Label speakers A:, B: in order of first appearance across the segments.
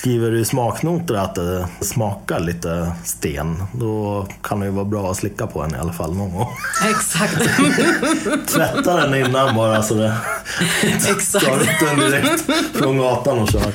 A: skriver du i smaknoter att det smakar lite sten, då kan det ju vara bra att slicka på den i alla fall någon gång.
B: Exakt.
A: Tvätta den innan bara så det
B: Exakt.
A: tar ut den direkt från gatan och kör.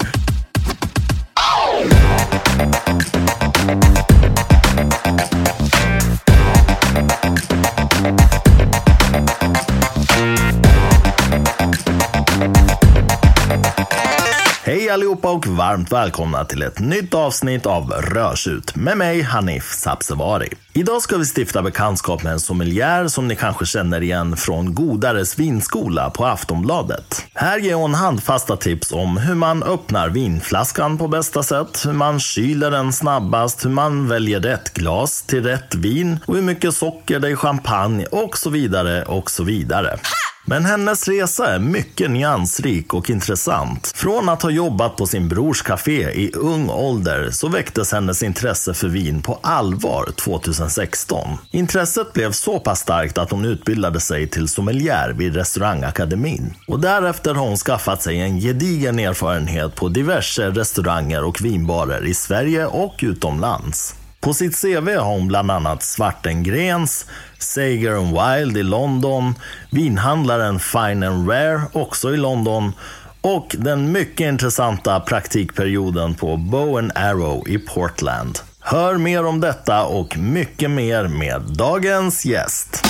A: Allihopa och varmt välkomna till ett nytt avsnitt av Rörsut med mig Hanif Sabsevari. Idag ska vi stifta bekantskap med en sommelier som ni kanske känner igen från Godares vinskola på Aftonbladet. Här ger hon handfasta tips om hur man öppnar vinflaskan på bästa sätt, hur man kyler den snabbast, hur man väljer rätt glas till rätt vin och hur mycket socker det är i champagne och så vidare och så vidare. Men hennes resa är mycket nyansrik och intressant. Från att ha jobbat på sin brors café i ung ålder så väcktes hennes intresse för vin på allvar 2016. Intresset blev så pass starkt att hon utbildade sig till sommelier vid restaurangakademin. Och därefter har hon skaffat sig en gedigen erfarenhet på diverse restauranger och vinbarer i Sverige och utomlands. På sitt CV har hon bland annat Svartengrens, Sager Wild i London, vinhandlaren Fine and Rare också i London och den mycket intressanta praktikperioden på Bow and Arrow i Portland. Hör mer om detta och mycket mer med dagens gäst.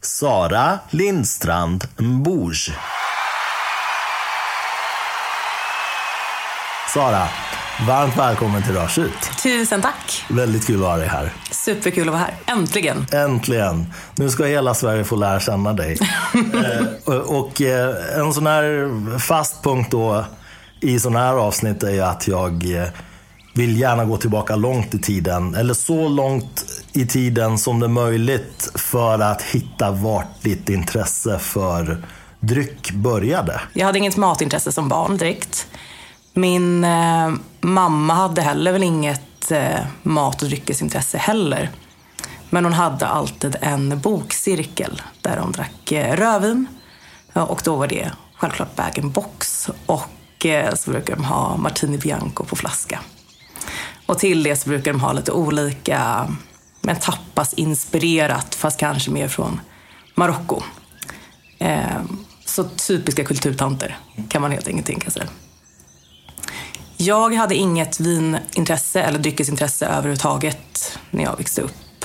A: Sara Lindstrand Mbouge. Sara, varmt välkommen till Rörsut.
B: Tusen tack.
A: Väldigt kul att ha dig här.
B: Superkul att vara här. Äntligen.
A: Äntligen! Nu ska hela Sverige få lära känna dig. eh, och och eh, en sån här fast punkt då i sådana här avsnitt är ju att jag eh, vill gärna gå tillbaka långt i tiden. Eller så långt i tiden som det är möjligt för att hitta vart ditt intresse för dryck började.
B: Jag hade inget matintresse som barn direkt. Min eh, mamma hade heller väl inget eh, mat och dryckesintresse heller. Men hon hade alltid en bokcirkel där de drack eh, rödvin. Och då var det självklart bag-in-box. Och eh, så brukar de ha Martini Bianco på flaska. Och till det så brukar de ha lite olika, men tapas-inspirerat, fast kanske mer från Marocko. Eh, så typiska kulturtanter kan man helt enkelt tänka sig. Jag hade inget vinintresse eller dryckesintresse överhuvudtaget när jag växte upp.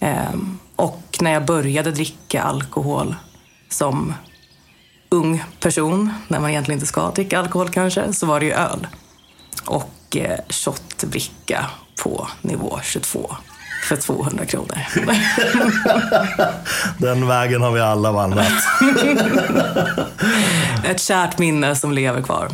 B: Ehm, Och när jag började dricka alkohol som ung person, när man egentligen inte ska dricka alkohol kanske, så var det ju öl. Och eh, shotbricka på nivå 22 för 200 kronor.
A: Den vägen har vi alla vandrat.
B: Ett kärt minne som lever kvar.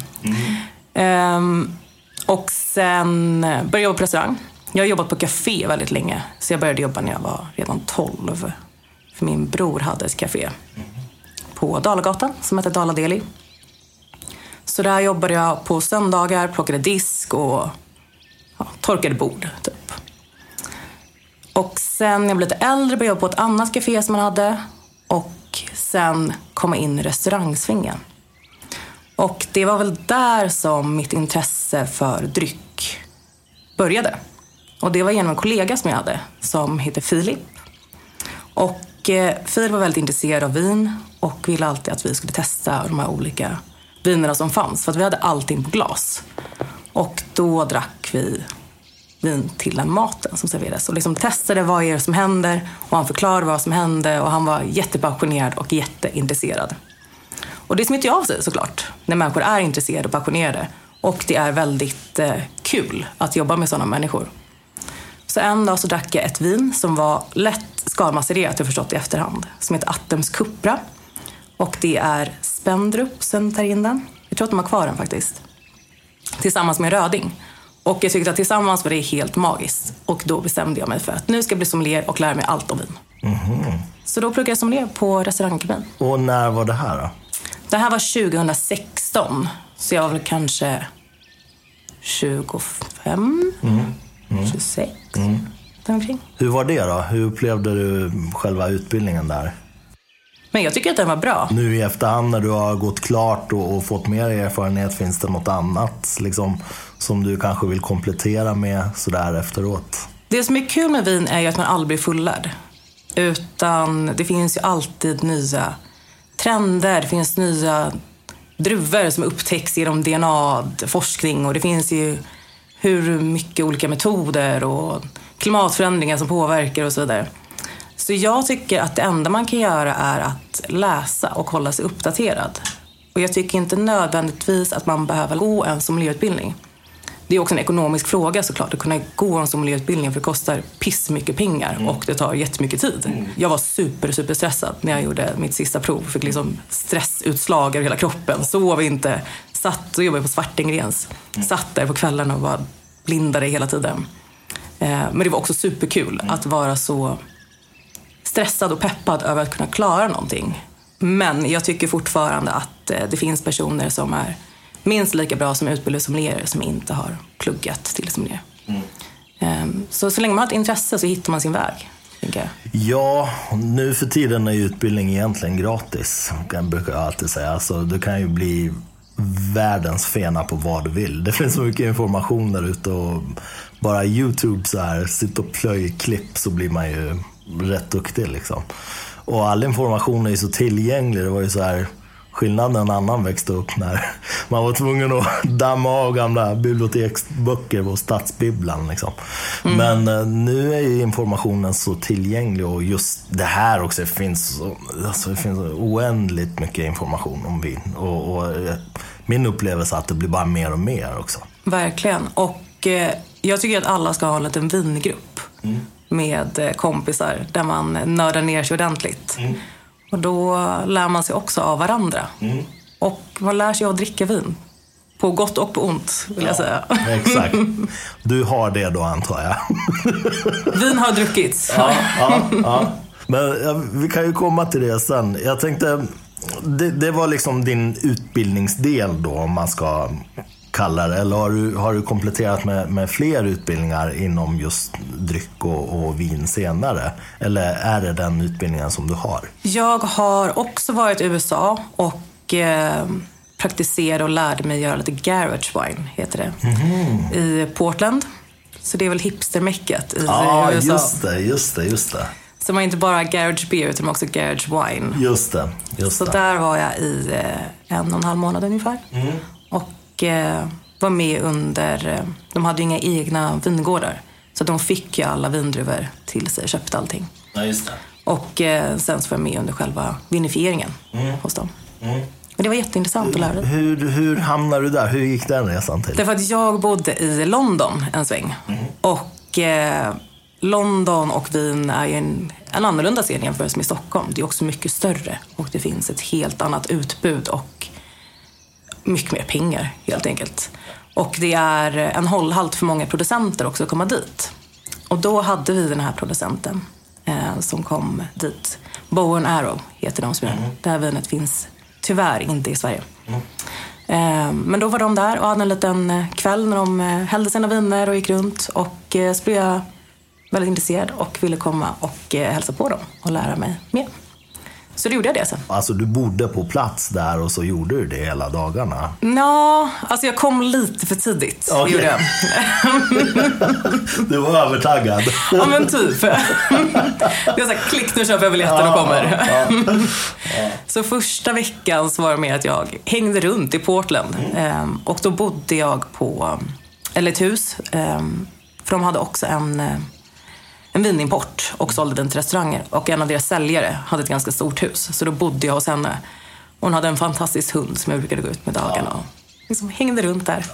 B: Um, och sen började jag jobba på restaurang. Jag har jobbat på café väldigt länge, så jag började jobba när jag var redan 12. För min bror hade ett café på Dalagatan som hette Dala Deli. Så där jobbade jag på söndagar, plockade disk och ja, torkade bord, typ. Och sen när jag blev lite äldre började jag jobba på ett annat café som man hade. Och sen komma in i restaurangsvingen. Och det var väl där som mitt intresse för dryck började. Och det var genom en kollega som jag hade som heter Filip. Och eh, Filip var väldigt intresserad av vin och ville alltid att vi skulle testa de här olika vinerna som fanns. För att vi hade allting på glas. Och då drack vi vin till den maten som serverades. Och liksom testade vad är det som händer och han förklarade vad som hände och han var jättepassionerad och jätteintresserad. Och det smittar ju av sig såklart, när människor är intresserade och passionerade. Och det är väldigt eh, kul att jobba med sådana människor. Så en dag så drack jag ett vin som var lätt skalmassererat, har jag förstått i efterhand, som heter Attems Cupra. Och det är Spendrup som tar in den. Jag tror att de har kvar den faktiskt. Tillsammans med röding. Och jag tyckte att tillsammans var det helt magiskt. Och då bestämde jag mig för att nu ska jag bli sommelier och lära mig allt om vin. Så då pluggade jag sommelier på restaurangakademin.
A: Och när var det här då?
B: Det här var 2016, så jag var väl kanske 25, 26, däromkring.
A: Hur var det då? Hur upplevde du själva utbildningen där?
B: Men jag tycker att den var bra.
A: Nu i efterhand när du har gått klart och, och fått mer erfarenhet, finns det något annat liksom, som du kanske vill komplettera med sådär efteråt?
B: Det som är kul med vin är ju att man aldrig blir fullärd. Utan det finns ju alltid nya trender, det finns nya druvor som upptäcks genom DNA-forskning och det finns ju hur mycket olika metoder och klimatförändringar som påverkar och så vidare. Så jag tycker att det enda man kan göra är att läsa och hålla sig uppdaterad. Och jag tycker inte nödvändigtvis att man behöver gå en sommelierutbildning. Det är också en ekonomisk fråga såklart, att kunna gå en sommelierutbildning för det kostar pissmycket pengar mm. och det tar jättemycket tid. Mm. Jag var super, super stressad när jag gjorde mitt sista prov. Fick liksom stressutslag över hela kroppen, sov inte, satt och jobbade på Svartengrens. Mm. Satt där på kvällarna och var blindade hela tiden. Eh, men det var också superkul mm. att vara så stressad och peppad över att kunna klara någonting. Men jag tycker fortfarande att eh, det finns personer som är minst lika bra som utbildade sommelierer som inte har pluggat till sommelier. Mm. Ehm, så så länge man har ett intresse så hittar man sin väg.
A: Ja, nu för tiden är utbildning egentligen gratis. brukar jag alltid säga. Alltså, du kan ju bli världens fena på vad du vill. Det finns så mycket information där ute och bara YouTube så här, sitt och plöj klipp så blir man ju rätt duktig liksom. Och all information är ju så tillgänglig. Det var ju så här skillnad när en annan växte upp när man var tvungen att damma av gamla biblioteksböcker på stadsbibblan. Liksom. Mm. Men eh, nu är ju informationen så tillgänglig och just det här också. Det finns, alltså, det finns oändligt mycket information om vin. Och, och eh, min upplevelse är att det blir bara mer och mer också.
B: Verkligen. Och eh, jag tycker att alla ska ha en liten vingrupp. Mm med kompisar där man nördar ner sig ordentligt. Mm. Och då lär man sig också av varandra. Mm. Och man lär sig att dricka vin. På gott och på ont, vill ja, jag säga.
A: Exakt. Du har det då, antar jag?
B: Vin har druckits.
A: Ja, ja, ja. Men ja, vi kan ju komma till det sen. Jag tänkte, det, det, var liksom din utbildningsdel då, om man ska kalla det? Eller har du, har du kompletterat med, med fler utbildningar inom just dryck och, och vin senare? Eller är det den utbildningen som du har?
B: Jag har också varit i USA och eh, praktiserade och lärde mig göra lite garage wine, heter det, mm. i Portland. Så det är väl hipstermäcket i
A: ja, USA. Ja, just det, just det, just det.
B: Så man inte bara garage beer utan också garage wine.
A: Just det. Just
B: så
A: det.
B: där var jag i eh, en och en halv månad ungefär. Mm. Och och eh, var med under... De hade ju inga egna vingårdar. Så de fick ju alla vindruvor till sig, köpte allting.
A: Ja, just det.
B: Och eh, sen så var jag med under själva vinifieringen mm. hos dem. Mm. Och det var jätteintressant att lära sig.
A: Hur, hur hamnade du där? Hur gick den resan till?
B: Därför att jag bodde i London en sväng. Mm. Och eh, London och Wien är ju en, en annorlunda scen jämfört med Stockholm. Det är också mycket större och det finns ett helt annat utbud och mycket mer pengar helt enkelt. Och det är en hållhalt för många producenter också att komma dit. Och då hade vi den här producenten eh, som kom dit. Bow Arrow heter de som gör mm. Det här vinet finns tyvärr inte i Sverige. Mm. Eh, men då var de där och hade en liten eh, kväll när de eh, hällde sina viner och gick runt. Och eh, så blev jag väldigt intresserad och ville komma och eh, hälsa på dem och lära mig mer. Så då gjorde jag det sen.
A: Alltså du bodde på plats där och så gjorde du det hela dagarna?
B: Ja, alltså jag kom lite för tidigt. Okay. Gjorde jag.
A: du var övertaggad.
B: ja men typ. det är så här, klick nu köper jag biljetten och kommer. så första veckan så var det mer att jag hängde runt i Portland. Mm. Och då bodde jag på, eller ett hus. Ehm, för de hade också en en vinimport och sålde den till restauranger. Och en av deras säljare hade ett ganska stort hus. Så då bodde jag hos henne. Hon hade en fantastisk hund som jag brukade gå ut med dagarna och liksom hängde runt där.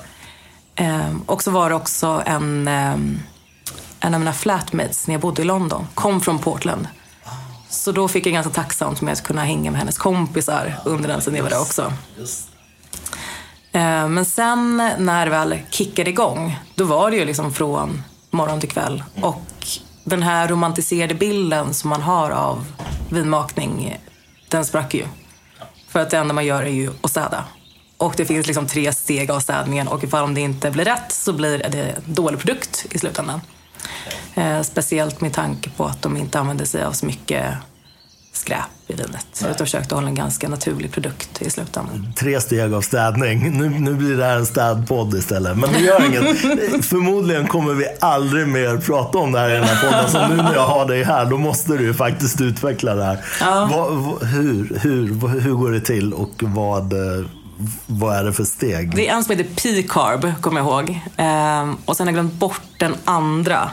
B: Ehm, och så var det också en, ehm, en av mina flatmates när jag bodde i London, kom från Portland. Så då fick jag ganska tacksamt med att kunna hänga med hennes kompisar under den tiden jag var där också. Ehm, men sen när det väl kickade igång, då var det ju liksom från morgon till kväll. Och den här romantiserade bilden som man har av vinmakning, den sprack ju. För att det enda man gör är ju att städa. Och det finns liksom tre steg av städningen och ifall det inte blir rätt så blir det en dålig produkt i slutändan. Eh, speciellt med tanke på att de inte använder sig av så mycket skräp i vinet. Jag försökte hålla en ganska naturlig produkt i slutändan.
A: Tre steg av städning. Nu, nu blir det här en städpodd istället. Men det gör inget. Förmodligen kommer vi aldrig mer prata om det här i den här podden. Så nu när jag har dig här, då måste du ju faktiskt utveckla det här.
B: Ja.
A: Vad, hur, hur, hur går det till och vad, vad är det för steg?
B: Det är en som heter P-carb, kommer jag ihåg. Ehm, och sen har jag glömt bort den andra.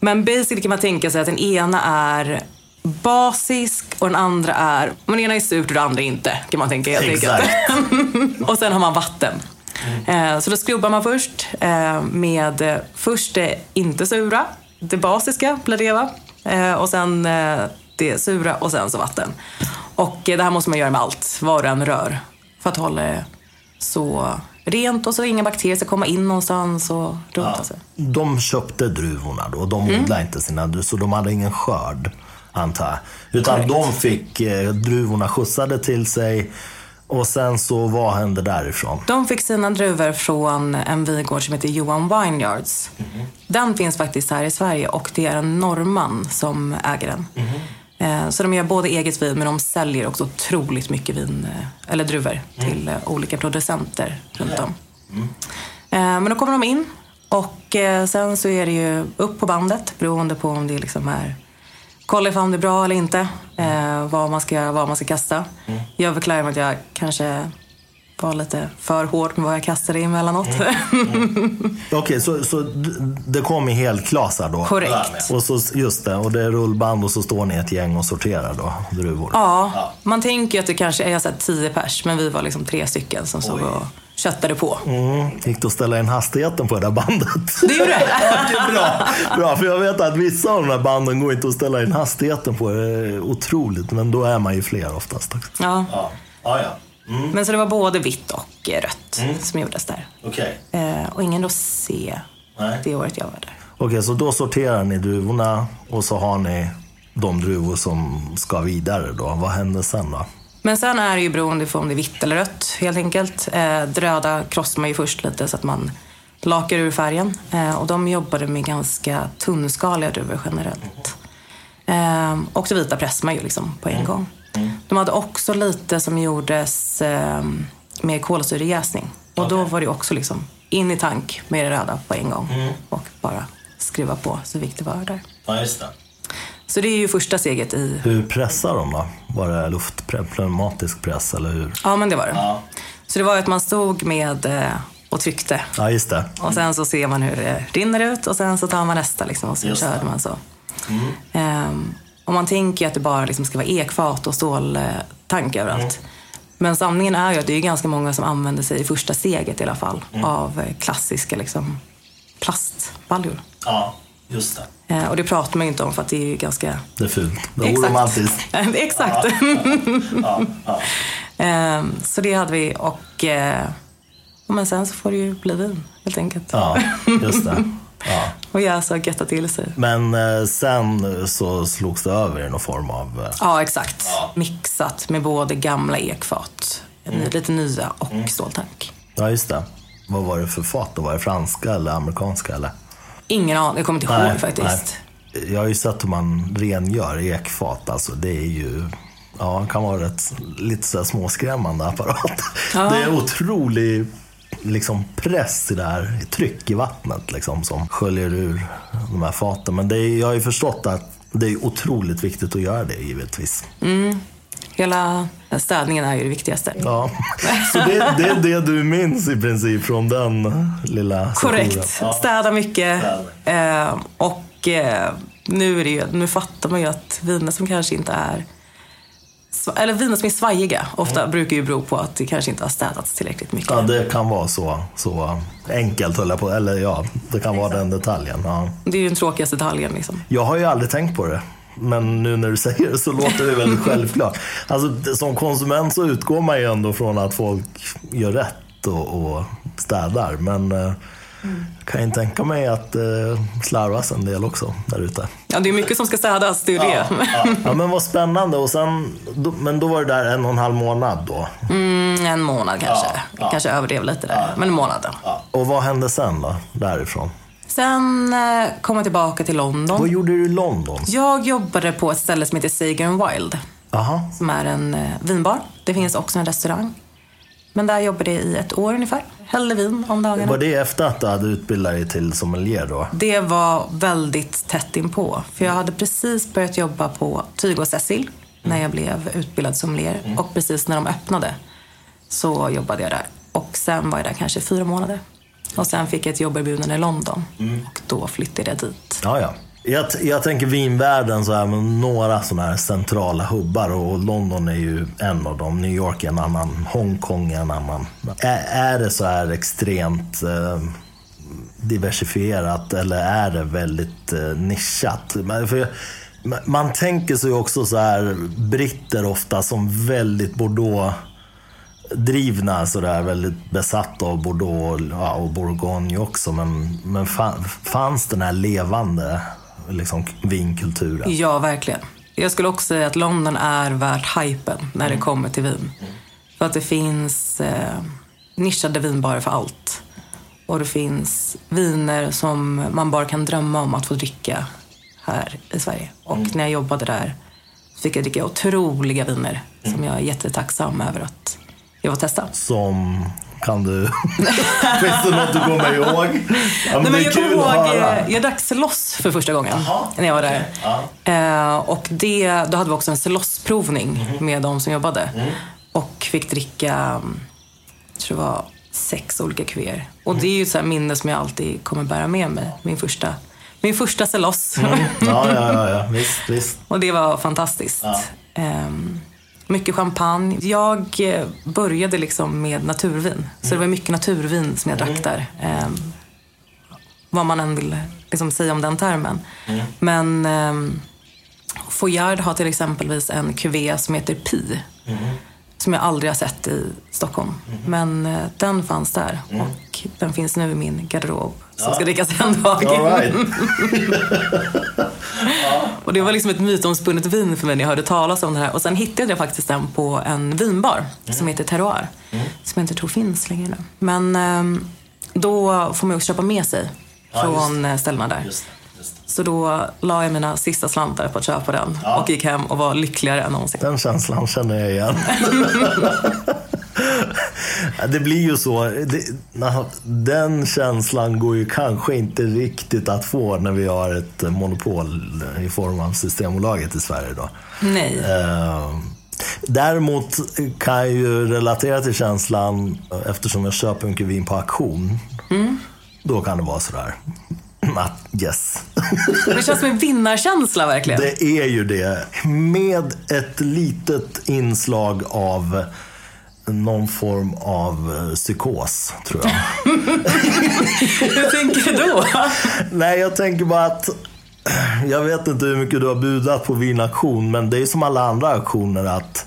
B: Men basically kan man tänka sig att den ena är basisk och den andra är... Men den ena är surt och den andra inte, kan man tänka helt enkelt. och sen har man vatten. Eh, Så då skrubbar man först eh, med eh, först det inte sura, det basiska blir det va? Eh, Och sen det sura och sen så vatten. Och det här måste man göra med allt, vad du än rör. För att hålla det så rent och så inga bakterier ska komma in någonstans och runt. och så.
A: De köpte druvorna då. De
B: Mm.
A: odlade inte sina så de hade ingen skörd, antar jag. Utan
B: Korrekt.
A: de fick eh, druvorna skjutsade till sig. Och sen så, vad hände därifrån?
B: De fick sina druvor från en vingård som heter Johan Vineyards. Den finns faktiskt här i Sverige och det är en norrman som äger den. Eh, Så de gör både eget vin men de säljer också otroligt mycket vin, eh, eller druvor till eh, olika producenter runt om. Eh, Men då kommer de in och eh, sen så är det ju upp på bandet beroende på om det liksom är kolla ifall det är bra eller inte. Eh, vad, man ska, vad man ska kasta. Jag förklarar mig att jag kanske var lite för hård med vad jag kastade emellanåt.
A: Okej, så, så d- det kom i helklasar då?
B: Korrekt.
A: Och så, just det, och det är rullband och så står ni ett gäng och sorterar då druvor?
B: ja, man tänker ju att det kanske är så här tio pers, men vi var liksom tre stycken som stod och köttade på.
A: Mm. Gick det att ställa in hastigheten på det där bandet?
B: Det gjorde det?
A: Okej, bra. bra, för jag vet att vissa av de här banden går inte att ställa in hastigheten på. Det är otroligt, men då är man ju fler oftast. också.
B: Ja.
A: Ja, ja. ja.
B: Men så det var både vitt och eh, rött som gjordes där.
A: Okej.
B: Eh, och ingen rosé
A: Nej.
B: det året jag var där.
A: Okej, så då sorterar ni druvorna och så har ni de druvor som ska vidare då. Vad händer sen då?
B: Men sen är det ju beroende på om det är vitt eller rött helt enkelt. Eh, det röda krossar man ju först lite så att man lakar ur färgen. Eh, och de jobbade med ganska tunnskaliga druvor generellt. Eh, och det vita pressar man ju liksom på en gång. De hade också lite som gjordes eh, med kolsyrejäsning. Och då var det också liksom in i tank med det röda på en gång. Och bara skruva på så fick det vara där.
A: Ja, just det.
B: Så det är ju första steget i...
A: Hur pressar de då? Var det luftpress, pneumatisk press eller hur?
B: Ja, men det var det.
A: Ja.
B: Så det var ju att man stod med eh, och tryckte.
A: Ja, just det.
B: Och sen så ser man hur det rinner ut och sen så tar man nästa liksom, och så
A: Just det.
B: körde man så. Ehm, och man tänker ju att det bara liksom ska vara ekfat och ståltank överallt. Men sanningen är ju att det är ganska många som använder sig i första steget i alla fall av eh, klassiska liksom, plastbaljor.
A: Ja, just det.
B: Eh, och det pratar man ju inte om för att det är ganska...
A: Det är fult. Det är oromantiskt.
B: Exakt.
A: Ja, ja.
B: Ehm, så det hade vi och... Eh, men sen så får det ju bli vin helt enkelt.
A: ja, just det. Ja.
B: Och jäsa och götta till sig.
A: Men eh, sen så slogs det över i någon form av...
B: Ja, exakt. Mixat med både gamla ekfat,
A: Mm.
B: lite nya och ståltank.
A: ja, just det. Vad var det för fat då? Var det franska eller amerikanska? Eller?
B: Ingen aning, jag kommer inte ihåg faktiskt.
A: nej. Jag har ju sett hur man rengör ekfat. Alltså, det är ju... Ja, kan vara rätt, lite så småskrämmande apparat.
B: Ja.
A: Det är otrolig liksom, press i det här, tryck i vattnet liksom, som sköljer ur de här faten. Men det är, jag har ju förstått att det är otroligt viktigt att göra det givetvis.
B: Hela städningen är ju det viktigaste.
A: Ja. Så det, det är det du minns i princip från den lilla
B: Korrekt.
A: sessionen?
B: Städa mycket. Eh, och eh, nu, är det ju, nu fattar man ju att viner som kanske inte är eller viner som är svajiga ofta brukar ju bero på att det kanske inte har städats tillräckligt mycket.
A: Ja, det kan vara så, så enkelt höll jag på Eller ja, det kan vara den detaljen. Ja.
B: Det är ju den tråkigaste detaljen. Liksom.
A: Jag har ju aldrig tänkt på det. Men nu när du säger det så låter det väldigt självklart. Alltså, som konsument så utgår man ju ändå från att folk gör rätt och, och städar. Men eh, jag kan ju tänka mig att det slarvas en del också där ute.
B: Ja, det är mycket som ska städas, det är det.
A: Ja, men vad spännande. Och sen, då, men då var det där en och en halv månad då.
B: Mm, en månad kanske. Kanske överdrev lite där. Men en månad.
A: Och vad hände sen då, därifrån?
B: Sen eh, kom jag tillbaka till London.
A: Vad gjorde du i London?
B: Jag jobbade på ett ställe som heter Sager Wild.
A: Aha.
B: som är en eh, vinbar. Det finns också en restaurang. Men där jobbade jag i ett år ungefär. Hällde vin om dagarna.
A: Var det efter att du hade utbildat dig till sommelier då?
B: Det var väldigt tätt inpå. För jag hade precis börjat jobba på Tyg och Cecil när jag blev utbildad sommelier. Och precis när de öppnade så jobbade jag där. Och sen var jag där kanske fyra månader. Och sen fick jag ett jobberbjudande i London. Och då flyttade jag dit.
A: Ja, ja. Jag, jag tänker vinvärlden så här med några sådana här centrala hubbar och London är ju en av dem. New York är en annan. Hongkong är en annan. Är, är det så här extremt eh, diversifierat eller är det väldigt eh, nischat? För, man- man tänker sig också så här britter ofta som väldigt Bordeaux drivna sådär, väldigt besatta av Bordeaux ja, och Bourgogne också. Men, men fa- fanns den här levande liksom, vinkulturen?
B: Ja, verkligen. Jag skulle också säga att London är värt hypen när det kommer till vin. För att det finns eh, nischade vinbarer för allt. Och det finns viner som man bara kan drömma om att få dricka här i Sverige. Och när jag jobbade där fick jag dricka otroliga viner som jag är jättetacksam över att jag får testa.
A: Som, kan du... Finns det något du kommer ihåg? Ja, men
B: Nej, men jag kommer ihåg, eh, jag drack Celos för första gången
A: Jaha,
B: när jag var där.
A: Ja.
B: Eh, och det, då hade vi också en Celos-provning
A: Mhm.
B: med de som jobbade.
A: Mm.
B: Och fick dricka, mm, jag tror det var sex olika kuvéer. Och
A: Mm.
B: det är ju ett så här minne som jag alltid kommer bära med mig. Min första, min första Celos.
A: Ja, ja, ja, ja. Visst, visst.
B: Och det var fantastiskt.
A: Ja.
B: Ehm, mycket champagne. Jag eh, började liksom med naturvin. Så det var mycket naturvin som jag drack där. Ehm, vad man än vill liksom säga om den termen. Men um, Foyard har till exempelvis en kuvé som heter Pi. Som jag aldrig har sett i Stockholm. Men eh, den fanns där. Och den finns nu i min garderob. Som ska drickas en dag.
A: Right.
B: Och det var liksom ett mytomspunnet vin för mig när jag hörde talas om det här. Och sen hittade jag faktiskt den på en vinbar som heter Terroir. Som jag inte tror finns längre nu. Men ehm, då får man också köpa med sig från eh, ställena där.
A: Just.
B: Så då la jag mina sista slantar på att köpa den och gick hem och var lyckligare än någonsin.
A: Den känslan känner jag igen. Det blir ju så. Det, den känslan går ju kanske inte riktigt att få när vi har ett monopol i form av Systembolaget i Sverige. Då.
B: Nej.
A: Eh, Däremot kan jag ju relatera till känslan eftersom jag köper mycket vin på auktion. Då kan det vara sådär. Att yes.
B: Det känns som en vinnarkänsla verkligen.
A: Det är ju det. Med ett litet inslag av någon form av eh, psykos, tror jag.
B: Hur tänker du då?
A: Nej, jag tänker bara att jag vet inte hur mycket du har budat på vinaktion, men det är som alla andra auktioner att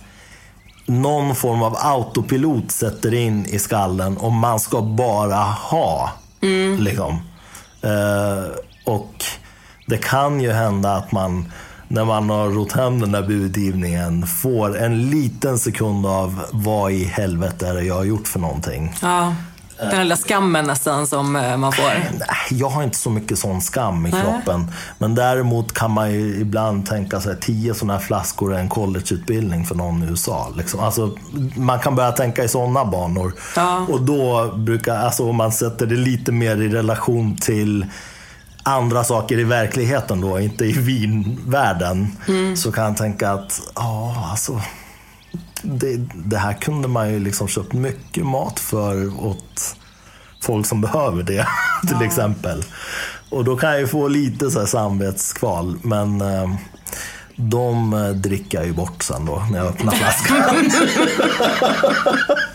A: någon form av autopilot sätter in i skallen och man ska bara ha. Liksom. Eh, och det kan ju hända att man, när man har rott hem den där budgivningen, får en liten sekund av vad i helvete är det jag har gjort för någonting.
B: Ja, den där lilla skammen nästan som eh, man får.
A: Jag har inte så mycket sån skam i
B: Nej.
A: kroppen. Men däremot kan man ju ibland tänka sig tio sådana här flaskor är en collegeutbildning för någon i USA. Liksom. Alltså, man kan börja tänka i sådana banor.
B: Ja.
A: Och då brukar, alltså om man sätter det lite mer i relation till andra saker i verkligheten då, inte i vinvärlden.
B: Mm.
A: Så kan jag tänka att, ja alltså. Det, det här kunde man ju liksom köpt mycket mat för åt folk som behöver det, till exempel. Och då kan jag ju få lite så här samvetskval, men eh, de eh, dricker jag ju bort sen då, när jag öppnar flaskan.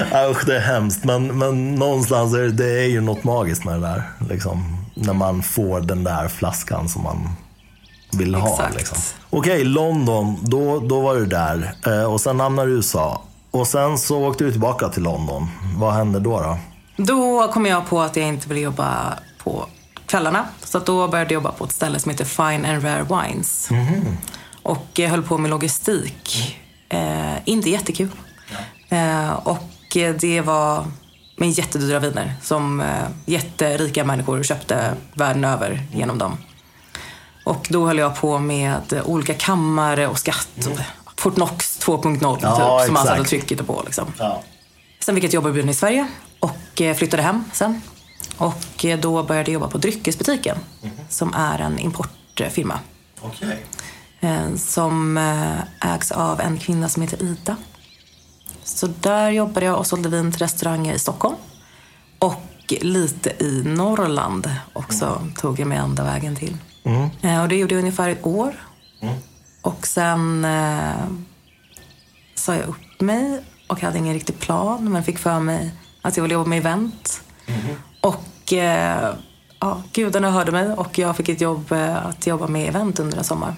A: Usch, det är hemskt. Men, men någonstans är det, det är ju något magiskt med det där. Liksom, när man får den där flaskan som man vill ha.
B: Exakt.
A: Liksom. Okej, London. Då, då var du där. Eh, och sen hamnade du i USA. Och sen så åkte du tillbaka till London. Vad hände då? då?
B: Då kom jag på att jag inte ville jobba på kvällarna. Så då började jag jobba på ett ställe som heter Fine and Rare Wines. Och jag höll på med logistik. Eh, inte jättekul. Eh, och det var med jättedyra viner som eh, jätterika människor köpte världen över genom dem. Och då höll jag på med olika kammare och skatt. Mm. Fortnox 2.0
A: Ja,
B: typ, som man
A: exakt.
B: satte trycket på. Liksom.
A: Ja.
B: Sen fick jag ett jobberbjudande i Sverige och eh, flyttade hem sen. Och eh, då började jag jobba på Dryckesbutiken som är en importfirma. Eh, Som eh, ägs av en kvinna som heter Ida. Så där jobbade jag och sålde vin till restauranger i Stockholm. Och lite i Norrland också tog jag mig andra vägen till. Eh, Och det gjorde jag ungefär ett år. Och sen eh, sa jag upp mig och hade ingen riktig plan men fick för mig att jag ville jobba med event. Och eh, ja, gudarna hörde mig och jag fick ett jobb eh, att jobba med event under en sommar.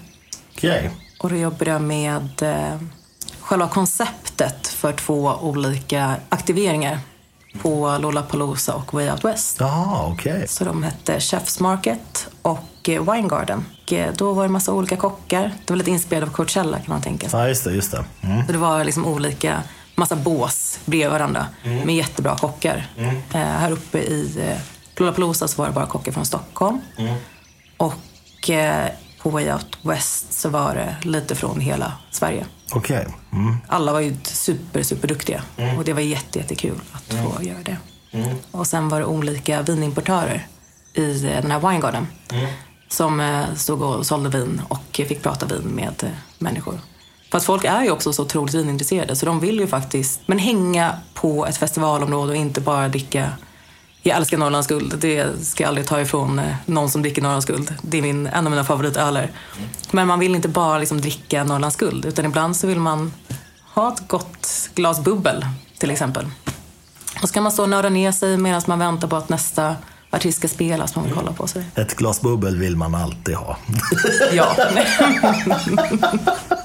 A: Okej.
B: Och då jobbade jag med eh, själva konceptet för två olika aktiveringar på Lollapalooza och Way Out West.
A: Jaha, okej.
B: Så de hette Chef's Market och eh, Wine Garden. Och, eh, då var det massa olika kockar. Det var lite inspirerat av Coachella kan man tänka sig.
A: Ja, just det, just det. Mm.
B: Så det var liksom olika, massa bås bredvid varandra med jättebra kockar. Eh, här uppe i eh, Lollapalooza så var det bara kockar från Stockholm. Och eh, på Way Out West så var det lite från hela Sverige.
A: Okej. Mm.
B: Alla var ju super, super duktiga och det var jätte, jättekul att få göra det. Och sen var det olika vinimportörer i eh, den här Wine Garden som eh, stod och sålde vin och fick prata vin med eh, människor. För att folk är ju också så otroligt vinintresserade så de vill ju faktiskt men hänga på ett festivalområde och inte bara dricka jag älskar Norrlands guld. Det ska jag aldrig ta ifrån eh, någon som dricker Norrlands guld. Det är min, en av mina favoritöler. Men man vill inte bara liksom dricka Norrlands guld. Utan ibland så vill man ha ett gott glas bubbel till exempel. Och så kan man stå och nörda ner sig medan man väntar på att nästa artist ska spela som man vill kolla på sig.
A: Ett glas bubbel vill man alltid ha.
B: Ja.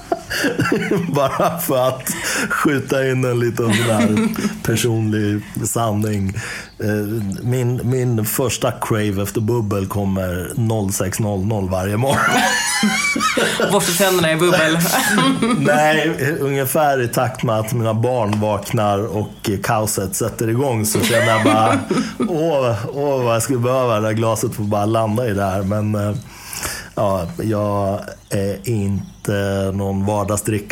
A: Bara för att skjuta in en liten här personlig sanning. Eh, Min, min första crave efter bubbel kommer 06.00 varje morgon.
B: Borsta tänderna i bubbel.
A: Nej, ungefär i takt med att mina barn vaknar och kaoset sätter igång så känner jag bara, åh, åh vad jag skulle behöva det där glaset för att bara landa i det här. Men eh, ja, jag är inte Eh, någon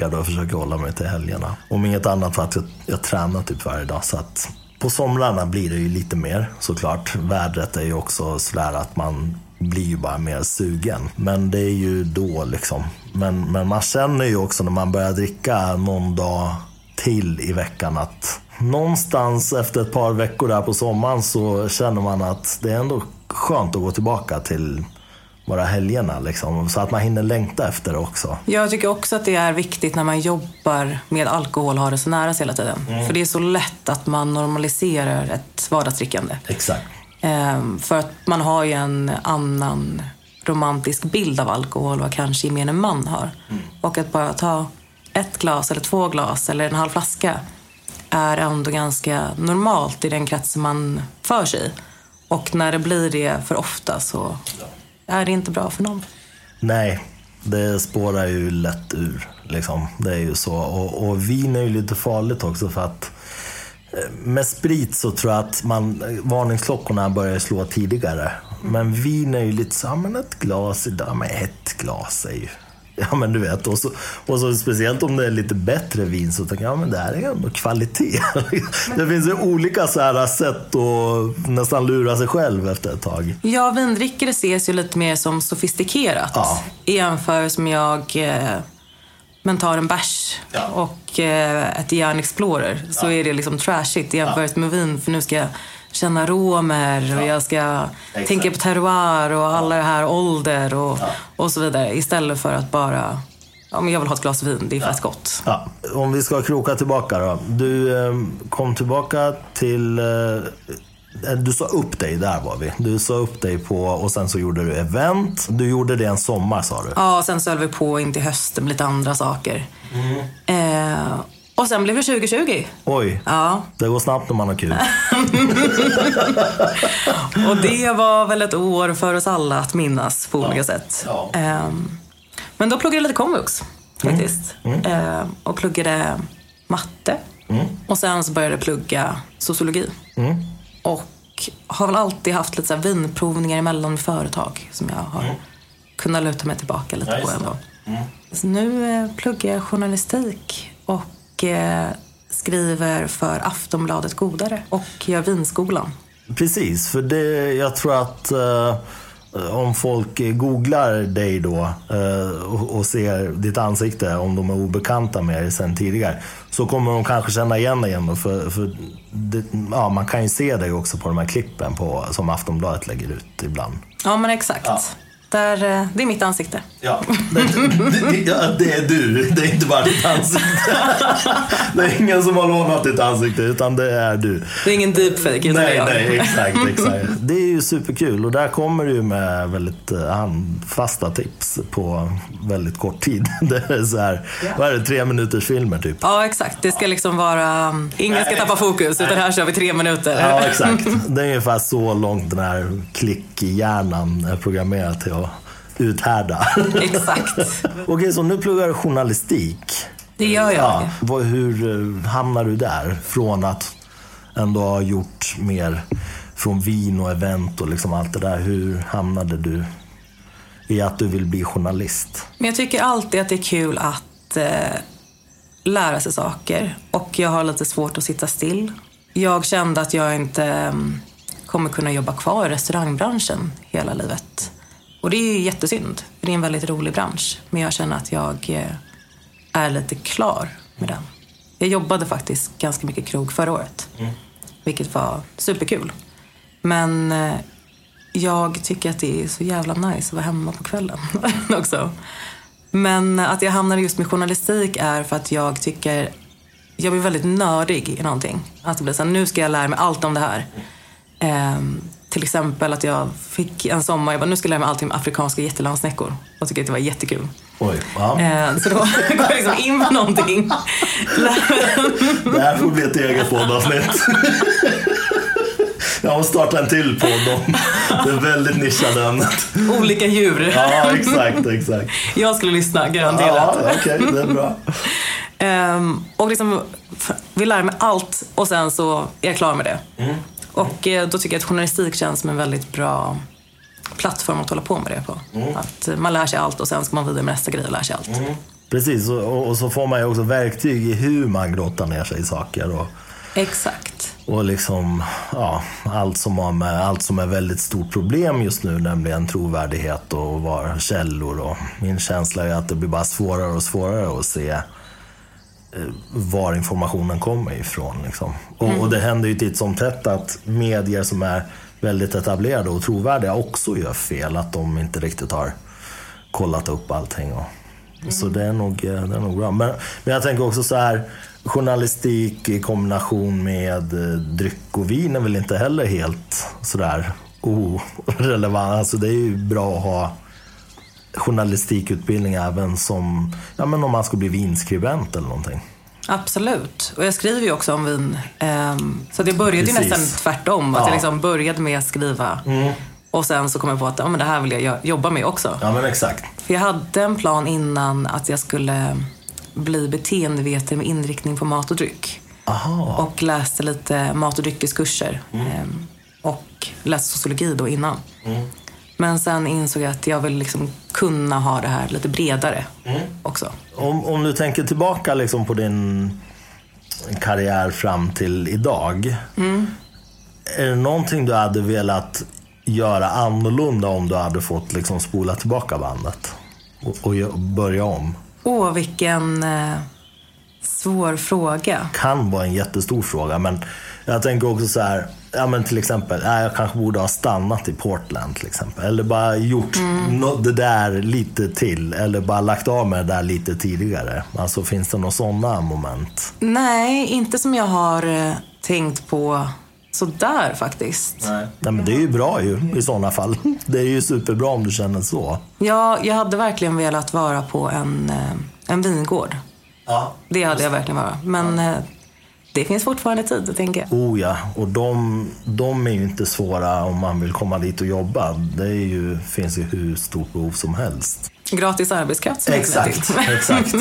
A: då jag försöker hålla mig till helgerna. Om inget annat för att jag, jag tränar typ varje dag. Så att på somrarna blir det ju lite mer såklart. Vädret är ju också sådär att man blir ju bara mer sugen. Men det är ju då liksom. Men, men man känner ju också när man börjar dricka någon dag till i veckan att någonstans efter ett par veckor där på sommaren så känner man att det är ändå skönt att gå tillbaka till bara helgerna liksom. Så att man hinner längta efter det också.
B: Jag tycker också att det är viktigt när man jobbar med alkohol ha det så nära sig hela tiden. För det är så lätt att man normaliserar ett vardagsdrickande.
A: Exakt.
B: Ehm, för att man har ju en annan romantisk bild av alkohol vad kanske gemene man har. Och att bara ta ett glas eller två glas eller en halv flaska är ändå ganska normalt i den kretsen man för sig. Och när det blir det för ofta så är det inte bra för någon.
A: Nej, det spårar ju lätt ur. Liksom. Det är ju så. Och, och vin är ju lite farligt också för att eh, med sprit så tror jag att man, eh, varningsklockorna börjar slå tidigare. Men vin är ju lite så, ja men ett glas idag, men ett glas är ju... Ja men du vet, och så, och så speciellt om det är lite bättre vin så tänker jag, ja men det här är ändå kvalitet. Det finns ju olika så här sätt att nästan lura sig själv efter ett tag.
B: Ja, vindrickare ses ju lite mer som sofistikerat
A: Ja.
B: i jämförelse med jag eh, men tar en bärs
A: Ja.
B: och eh, ett järn Explorer så är det liksom trashigt i jämförelse med vin för nu ska jag känna aromer och jag ska
A: Exakt.
B: tänka på terroir och alla det här ålder och, och så vidare istället för att bara ja, men jag vill ha ett glas vin, det är fett gott.
A: Ja, om vi ska kroka tillbaka då. Du eh, kom tillbaka till... Eh, du sa upp dig, där var vi. Du sa upp dig på och sen så gjorde du event. Du gjorde det en sommar sa du.
B: Ja, och sen så höll vi på in till hösten med lite andra saker. Eh, och sen blev det 2020.
A: Oj,
B: Ja,
A: det går snabbt när man har kul.
B: Och det var väl ett år för oss alla att minnas på olika sätt.
A: Ja.
B: Ehm, men då pluggade jag lite komvux faktiskt. Ehm, och pluggade matte. Och sen så började jag plugga sociologi. Och har väl alltid haft lite så här vinprovningar emellan med företag som jag har kunna luta mig tillbaka lite
A: Ja,
B: på ändå. Så nu eh, pluggar jag journalistik och eh, skriver för Aftonbladet Godare och gör Vinskolan.
A: Precis, för det, jag tror att eh, om folk googlar dig då eh, och, och ser ditt ansikte, om de är obekanta med dig sedan tidigare, så kommer de kanske känna igen dig igen då, för, för det, ja, man kan ju se dig också på de här klippen på, som Aftonbladet lägger ut ibland.
B: Ja, men exakt.
A: Ja.
B: Där, eh, det är mitt ansikte.
A: Ja, det, det, ja, det är du. Det är inte bara ditt ansikte. Det är ingen som har lånat ditt ansikte, utan det är du.
B: Det är ingen deepfake, utan
A: Nej,
B: jag.
A: nej, exakt, exakt. Det är ju superkul och där kommer du med väldigt eh, handfasta tips på väldigt kort tid. Det är så här, vad är det, tre minuters filmer typ?
B: Ja, exakt. Det ska liksom vara... um, Ingen ska tappa fokus, utan här kör vi tre minuter.
A: Ja, exakt. Det är ungefär så långt den här klick-hjärnan är programmerad till uthärda.
B: Exakt.
A: Okej, så nu pluggar du journalistik.
B: Det gör jag.
A: Ja, vad, hur eh, hamnar du där? Från att ändå ha gjort mer från vin och event och liksom allt det där. Hur hamnade du i att du vill bli journalist?
B: Men jag tycker alltid att det är kul att eh, lära sig saker. Och jag har lite svårt att sitta still. Jag kände att jag inte mm, kommer kunna jobba kvar i restaurangbranschen hela livet. Och det är ju jättesynd, för det är en väldigt rolig bransch. Men jag känner att jag eh, är lite klar med den. Jag jobbade faktiskt ganska mycket krog förra året. Vilket var superkul. Men eh, jag tycker att det är så jävla nice att vara hemma på kvällen också. Men att jag hamnade just med journalistik är för att jag tycker... Jag blir väldigt nördig i någonting. Att det blir så här, nu ska jag lära mig allt om det här. Till exempel att jag fick en sommar, jag bara, nu ska jag lära mig allting om afrikanska jättelandsnäckor. Och tycker att det var jättekul.
A: Oj, ja.
B: Ehm, så då går jag liksom in på någonting.
A: Det här får bli ett eget poddavsnitt. Jag måste starta en till podd om det väldigt nischade ämnet.
B: Olika djur.
A: Ja, exakt, exakt.
B: Jag skulle lyssna, garanterat.
A: Ja, okej, det är bra.
B: Ehm, och liksom vill lära mig allt och sen så är jag klar med det. Och eh, då tycker jag att journalistik känns som en väldigt bra plattform att hålla på med det på. Att eh, man lär sig allt och sen ska man vidare med nästa grej och lär sig allt.
A: Precis, och, och så får man ju också verktyg i hur man grottar ner sig i saker. Och,
B: Exakt.
A: och liksom, ja, allt som har med allt som är väldigt stort problem just nu, nämligen trovärdighet och var källor. Och min känsla är att det blir bara svårare och svårare att se var informationen kommer ifrån. Liksom. Och, och det händer ju titt som tätt att medier som är väldigt etablerade och trovärdiga också gör fel. Att de inte riktigt har kollat upp allting. Och, Så det är, nog, eh, det är nog bra. Men, men jag tänker också så här, journalistik i kombination med eh, dryck och vin är väl inte heller helt sådär orelevant. Alltså det är ju bra att ha journalistikutbildning även som, ja men om man ska bli vinskribent eller någonting.
B: Absolut. Och jag skriver ju också om vin. Ehm, så det började ju
A: Precis.
B: nästan tvärtom. Att
A: Ja.
B: jag liksom började med att skriva. Och sen så kom jag på att ja, men det här vill jag jobba med också.
A: Ja men exakt.
B: För jag hade en plan innan att jag skulle bli beteendevetare med inriktning på mat och dryck.
A: Aha.
B: Och läste lite mat och dryckeskurser. Ehm, Och läste sociologi då innan. Men sen insåg jag att jag vill liksom kunna ha det här lite bredare också.
A: Om, om du tänker tillbaka liksom på din karriär fram till idag. Är det någonting du hade velat göra annorlunda om du hade fått liksom spola tillbaka bandet? Och, och börja om?
B: Åh, vilken eh, svår fråga.
A: Kan vara en jättestor fråga, men jag tänker också så här. Ja, men till exempel, ja, jag kanske borde ha stannat i Portland till exempel. Eller bara gjort nå- det där lite till. Eller bara lagt av med det där lite tidigare. Alltså finns det några sådana moment?
B: Nej, inte som jag har eh, tänkt på sådär faktiskt.
A: Nej. men det är ju bra ju i sådana fall. Det är ju superbra om du känner så.
B: Ja, jag hade verkligen velat vara på en, eh, en vingård.
A: Ja.
B: Det hade jag verkligen varit. Men eh, det finns fortfarande tid, tänker jag.
A: Oh ja, och de, de är ju inte svåra om man vill komma dit och jobba. Det ju, finns ju hur stort behov som helst.
B: Gratis arbetskraft som
A: Exakt, exakt.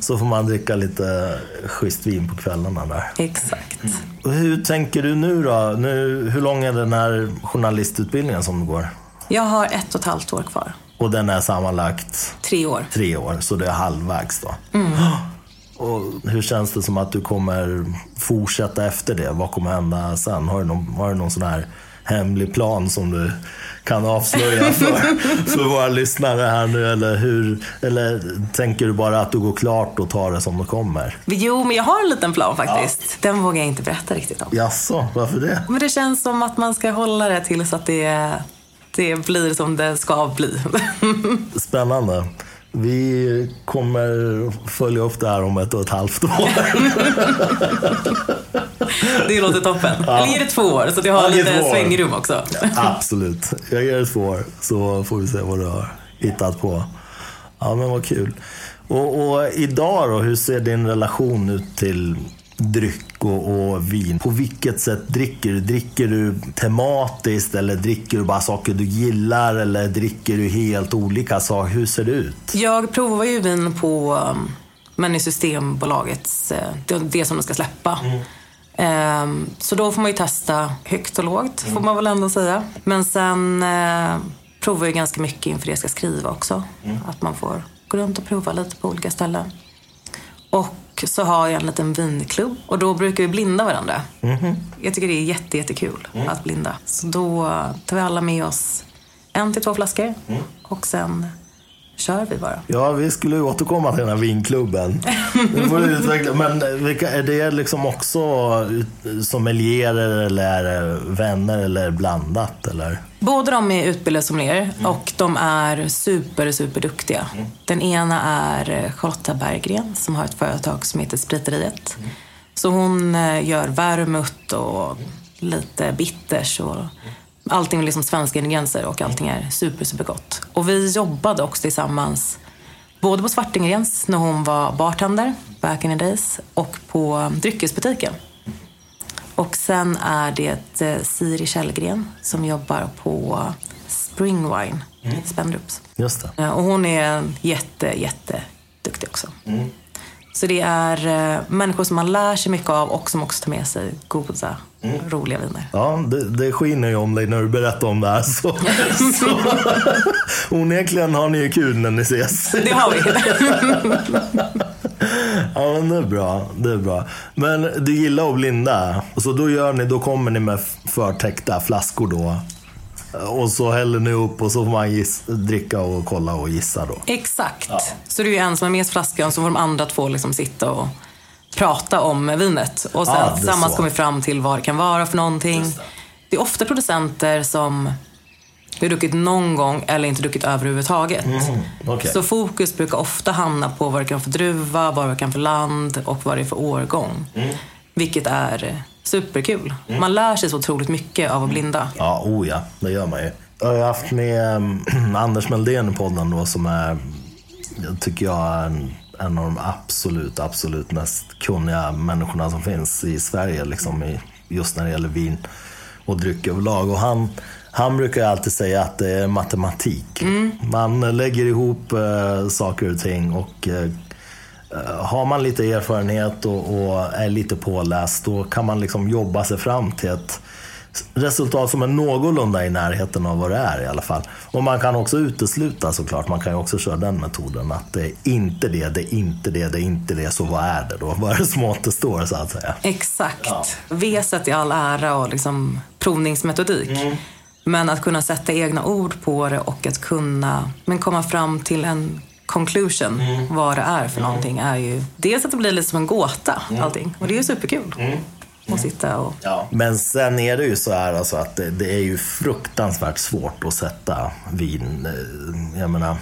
A: Så får man dricka lite schysst vin på kvällarna där.
B: Exakt.
A: Och hur tänker du nu då? Nu, hur lång är den här journalistutbildningen som du går?
B: Jag har ett och ett halvt år kvar.
A: Och den är sammanlagt
B: Tre år.
A: tre år, så det är halvvägs då. Och hur känns det som att du kommer fortsätta efter det? Vad kommer hända sen? Har du någon, har du någon sån här hemlig plan som du kan avslöja för, för våra lyssnare här nu? Eller, hur, eller tänker du bara att du går klart och tar det som det kommer?
B: Jo, men jag har en liten plan faktiskt. Den vågar jag inte berätta riktigt om.
A: Jaså, varför det?
B: Men det känns som att man ska hålla det tills att det, det blir som det ska bli.
A: Spännande. Vi kommer följa upp det här om ett och ett halvt år.
B: det låter toppen. Eller ge det två år, så det har
A: Ja,
B: lite svängrum också.
A: Absolut. Jag ger det två år så får vi se vad du har hittat på. Ja, men vad kul. Och, och idag då, hur ser din relation ut till dryck och, och vin? På vilket sätt dricker du? Dricker du tematiskt eller dricker du bara saker du gillar eller dricker du helt olika saker? Hur ser det ut?
B: Jag provar ju vin på, um, men i Systembolagets, eh, det, som de ska släppa. Ehm, Så då får man ju testa högt och lågt, får man väl ändå säga. Men sen eh, provar jag ganska mycket inför det jag ska skriva också. Att man får gå runt och prova lite på olika ställen. Och så har jag en liten vinklubb. Och då brukar vi blinda varandra. Jag tycker det är jätte, jättekul att blinda. Så då tar vi alla med oss en till två flaskor. Och sen kör vi bara.
A: Ja, vi skulle återkomma till den här vinklubben. Får utveckla. Men vilka, är det liksom också sommelierer eller det vänner eller blandat? Eller?
B: Båda de är utbildade sommelier och de är super, super duktiga. Den ena är Charlotta Berggren som har ett företag som heter Spriteriet. Så hon eh, gör vermouth och lite bitters och allting med liksom svenska ingredienser och allting är super, super gott. Och vi jobbade också tillsammans både på Svartingrens när hon var bartender back in the days och på dryckesbutiken. Och sen är det eh, Siri Källgren som jobbar på Springwine i Spendrups.
A: Just det.
B: Eh, Och hon är jätte, jätte duktig också. Så det är eh, människor som man lär sig mycket av och som också tar med sig goda, roliga viner.
A: Ja, det, det skiner ju om dig när du berättar om det här. Så, så, onekligen har ni ju kul när ni ses.
B: Det har vi.
A: Ja, men det är bra. Det är bra. Men du gillar att blinda. Så då, gör ni, då kommer ni med förtäckta flaskor då. Och så häller ni upp och så får man giss, dricka och kolla och gissa då.
B: Exakt. Så det är ju en som är med flaskan så får de andra två liksom sitta och prata om vinet. Och sen
A: Ja, det
B: tillsammans
A: så.
B: kommer vi fram till vad det kan vara för någonting. Det. är ofta producenter som har druckit någon gång eller inte druckit överhuvudtaget.
A: Mm, okej.
B: Så fokus brukar ofta hamna på vad det kan vara för druva, vad det kan för land och vad det är för årgång.
A: Mm.
B: Vilket är superkul. Man lär sig så otroligt mycket av att blinda.
A: Ja, oh ja, det gör man ju. Jag har haft med um, Anders Meldén i podden då som är, jag tycker jag är en, en av de absolut, absolut mest kunniga människorna som finns i Sverige liksom i, just när det gäller vin och dryck överlag. Och han, han brukar alltid säga att det är matematik. Man lägger ihop eh, saker och ting och Eh, Har man lite erfarenhet och, och är lite påläst då kan man liksom jobba sig fram till ett resultat som är någorlunda i närheten av vad det är i alla fall. Och man kan också utesluta såklart, man kan ju också köra den metoden att det är inte det, det är inte det, det är inte det, så vad är det då? Vad är det som återstår så att säga?
B: Exakt. Veset i all ära och liksom provningsmetodik. Men att kunna sätta egna ord på det och att kunna men komma fram till en conclusion, vad det är för någonting, är ju dels att det blir lite som en gåta allting. Och det är ju superkul. Att sitta och...
A: Men sen är det ju så här alltså att det, det är ju fruktansvärt svårt att sätta vin. eh, Jag menar,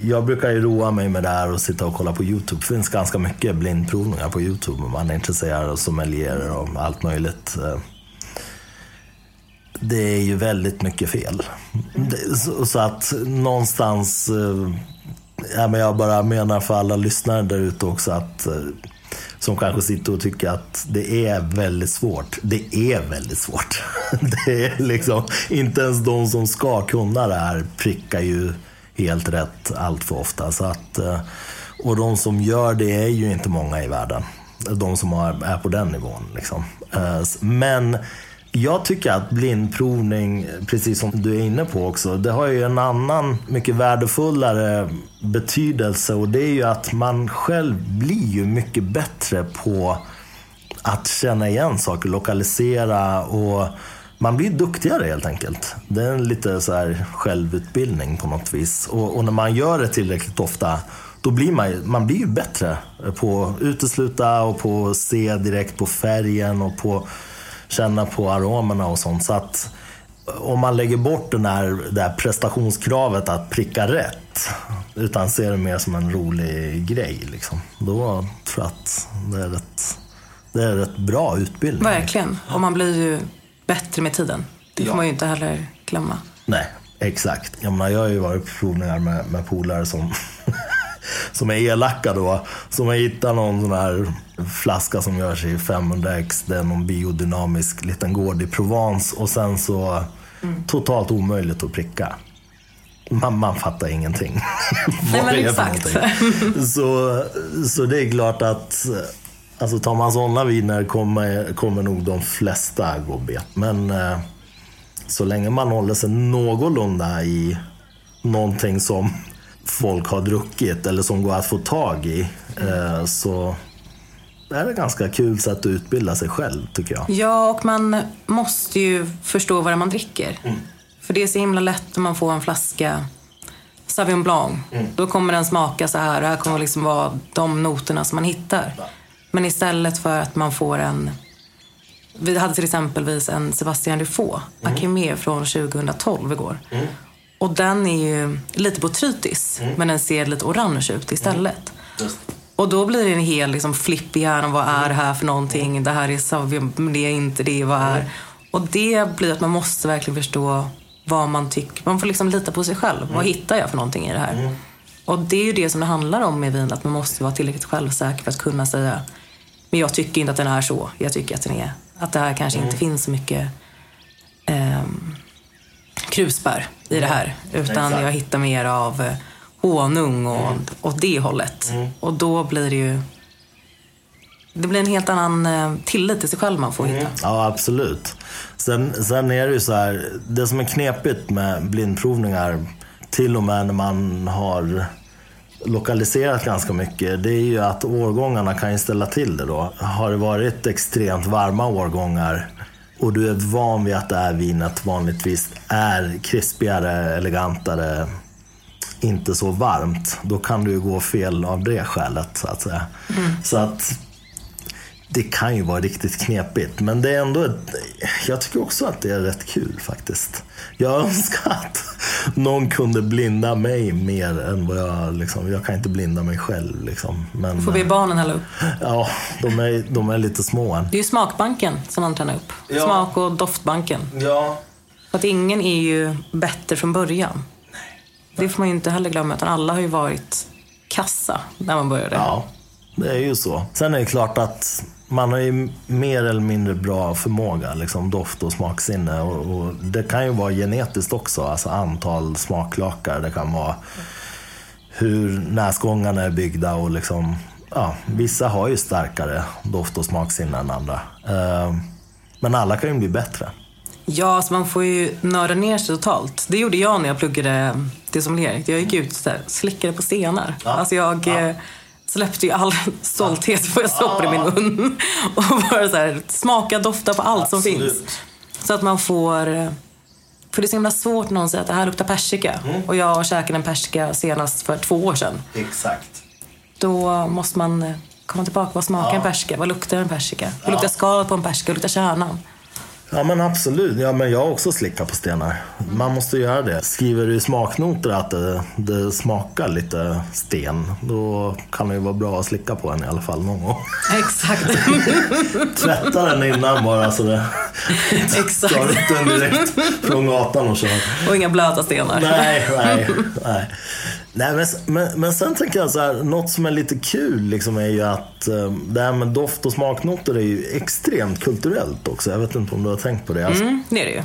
A: jag brukar ju roa mig med det här och sitta och kolla på YouTube. Det finns ganska mycket blindprovningar på YouTube om man är intresserad av sommelierer och allt möjligt. Det är ju väldigt mycket fel. Så att någonstans, eh, ja, men jag bara menar för alla lyssnare där ute också att eh, som kanske sitter och tycker att det är väldigt svårt. Det är väldigt svårt. Det är liksom, inte ens de som ska kunna det här prickar ju helt rätt allt för ofta. Så att, eh, och de som gör det är ju inte många i världen. De som är på den nivån. Liksom. Eh, men jag tycker att blindprovning, precis som du är inne på också, det har ju en annan mycket värdefullare betydelse och det är ju att man själv blir ju mycket bättre på att känna igen saker, lokalisera och man blir duktigare helt enkelt. Det är en lite så här självutbildning på något vis. Och, och när man gör det tillräckligt ofta då blir man, man blir ju bättre på att utesluta och på att se direkt på färgen och på känna på aromerna och sånt. Så att om man lägger bort den här, det här prestationskravet att pricka rätt, utan ser det mer som en rolig grej, liksom, då tror jag att det är rätt, det är rätt bra utbildning.
B: Verkligen. Och man blir ju bättre med tiden. Det får
A: Ja.
B: man ju inte heller glömma.
A: Nej, exakt. Jag, menar, jag har ju varit på provningar med, med polare som, som är elaka då. Som har hittat någon sån här flaska som görs i 500x. Det är någon biodynamisk liten gård i Provence. Och sen så totalt omöjligt att pricka. Man, man fattar ingenting.
B: Nej, men exakt.
A: Så, så det är klart att Alltså tar man sådana viner kommer, kommer nog de flesta gå bet. Men eh, så länge man håller sig någorlunda i någonting som folk har druckit eller som går att få tag i eh, så är det ganska kul sätt att utbilda sig själv tycker jag.
B: Ja, och man måste ju förstå vad det man dricker. För det är så himla lätt när man får en flaska Sauvignon Blanc. Då kommer den smaka så här och här kommer liksom vara de noterna som man hittar. Men istället för att man får en... Vi hade till exempelvis en Sebastian Dufaux, Akimé från 2012 igår. Och den är ju lite botrytis, men den ser lite orange ut istället. Och då blir det en hel liksom, flipp i hjärnan. Vad är det här för någonting? Det här är Sauvignon, men det är inte det. Vad är? Och det blir att man måste verkligen förstå vad man tycker. Man får liksom lita på sig själv. Vad hittar jag för någonting i det här? Och det är ju det som det handlar om med vin. Att man måste vara tillräckligt självsäker för att kunna säga men jag tycker inte att den är så. Jag tycker att den är... Att det här kanske inte finns så mycket ehm, krusbär i det här. Utan
A: Exakt.
B: jag hittar mer av eh, honung och åt det hållet. Och då blir det ju... Det blir en helt annan eh, tillit till sig själv man får hitta.
A: Ja, absolut. Sen, sen är det ju så här, det som är knepigt med blindprovningar, till och med när man har lokaliserat ganska mycket, det är ju att årgångarna kan ju ställa till det då. Har det varit extremt varma årgångar och du är van vid att det här vinet vanligtvis är krispigare, elegantare, inte så varmt, då kan du ju gå fel av det skälet så att säga. Så att det kan ju vara riktigt knepigt, men det är ändå ett, Jag tycker också att det är rätt kul faktiskt. Jag önskar att någon kunde blinda mig mer än vad jag... Liksom, jag kan inte blinda mig själv. Liksom. Men,
B: Får be barnen hälla upp.
A: Ja, de är, de är lite små än.
B: Det är ju smakbanken som man tränar upp.
A: Ja.
B: Smak och doftbanken.
A: Ja.
B: För att ingen är ju bättre från början. Det får man ju inte heller glömma, utan alla har ju varit kassa när man började.
A: ja, det är ju så. Sen är det klart att man har ju mer eller mindre bra förmåga, liksom doft och smaksinne. Och, och det kan ju vara genetiskt också, alltså antal smaklökar. Det kan vara hur näsgångarna är byggda och liksom, ja, vissa har ju starkare doft och smaksinne än andra. Eh, Men alla kan ju bli bättre.
B: Ja, alltså man får ju nörda ner sig totalt. Det gjorde jag när jag pluggade till sommelier. Jag gick ut och slickade på stenar.
A: Ja.
B: Alltså jag
A: Ja.
B: Släppte ju all stolthet för jag stoppade i min mun. Och bara så här, smaka, dofta på allt som
A: Absolut.
B: finns. Så att man får... För det är så himla svårt när någon säger att det här luktar persika.
A: Mm.
B: Och jag käkade en persika senast för två år sedan.
A: Exakt.
B: Då måste man komma tillbaka. Vad smakar en persika? Vad luktar en persika? Hur luktar skalet på en persika? Hur luktar kärnan?
A: Ja men absolut. Ja, men jag har också slickat på stenar. Man måste göra det. Skriver du i smaknoter att det, det smakar lite sten, då kan det ju vara bra att slicka på en i alla fall någon gång.
B: Exakt.
A: Tvätta den innan bara så det
B: Exakt.
A: tar ut den direkt från gatan och kör.
B: Och inga blöta stenar.
A: Nej, nej, nej. Nej men, men, men sen tänker jag så här, något som är lite kul liksom är ju att eh, det här med doft och smaknoter är ju extremt kulturellt också. Jag vet inte om du har tänkt på det. Alltså,
B: Mm, det är det ju.